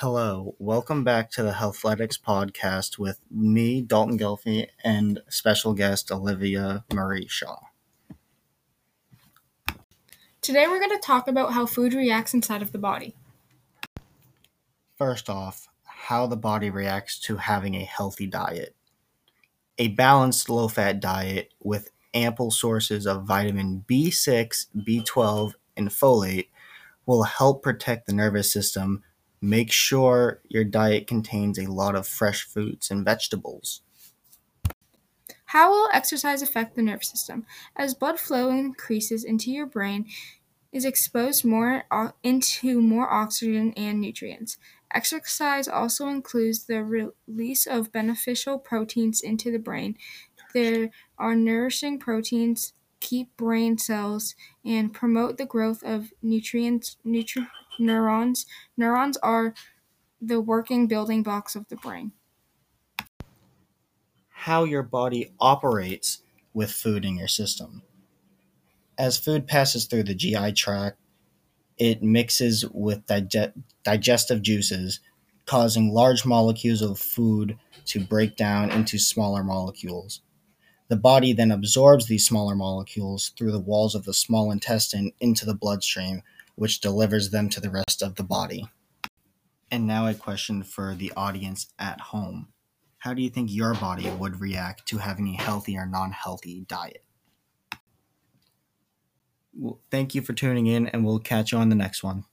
Hello, welcome back to the Healthletics podcast with me, Dalton Gelfie, and special guest Olivia Marie Shaw. Today we're going to talk about how food reacts inside of the body. First off, how the body reacts to having a healthy diet. A balanced low fat diet with ample sources of vitamin B6, B12, and folate will help protect the nervous system. Make sure your diet contains a lot of fresh fruits and vegetables. How will exercise affect the nervous system? As blood flow increases into your brain, is exposed more o- into more oxygen and nutrients. Exercise also includes the release of beneficial proteins into the brain. There are nourishing proteins keep brain cells and promote the growth of nutrients nutri- neurons. Neurons are the working building blocks of the brain. How your body operates with food in your system. As food passes through the GI tract, it mixes with dige- digestive juices, causing large molecules of food to break down into smaller molecules. The body then absorbs these smaller molecules through the walls of the small intestine into the bloodstream, which delivers them to the rest of the body. And now, a question for the audience at home How do you think your body would react to having a healthy or non healthy diet? Well, thank you for tuning in, and we'll catch you on the next one.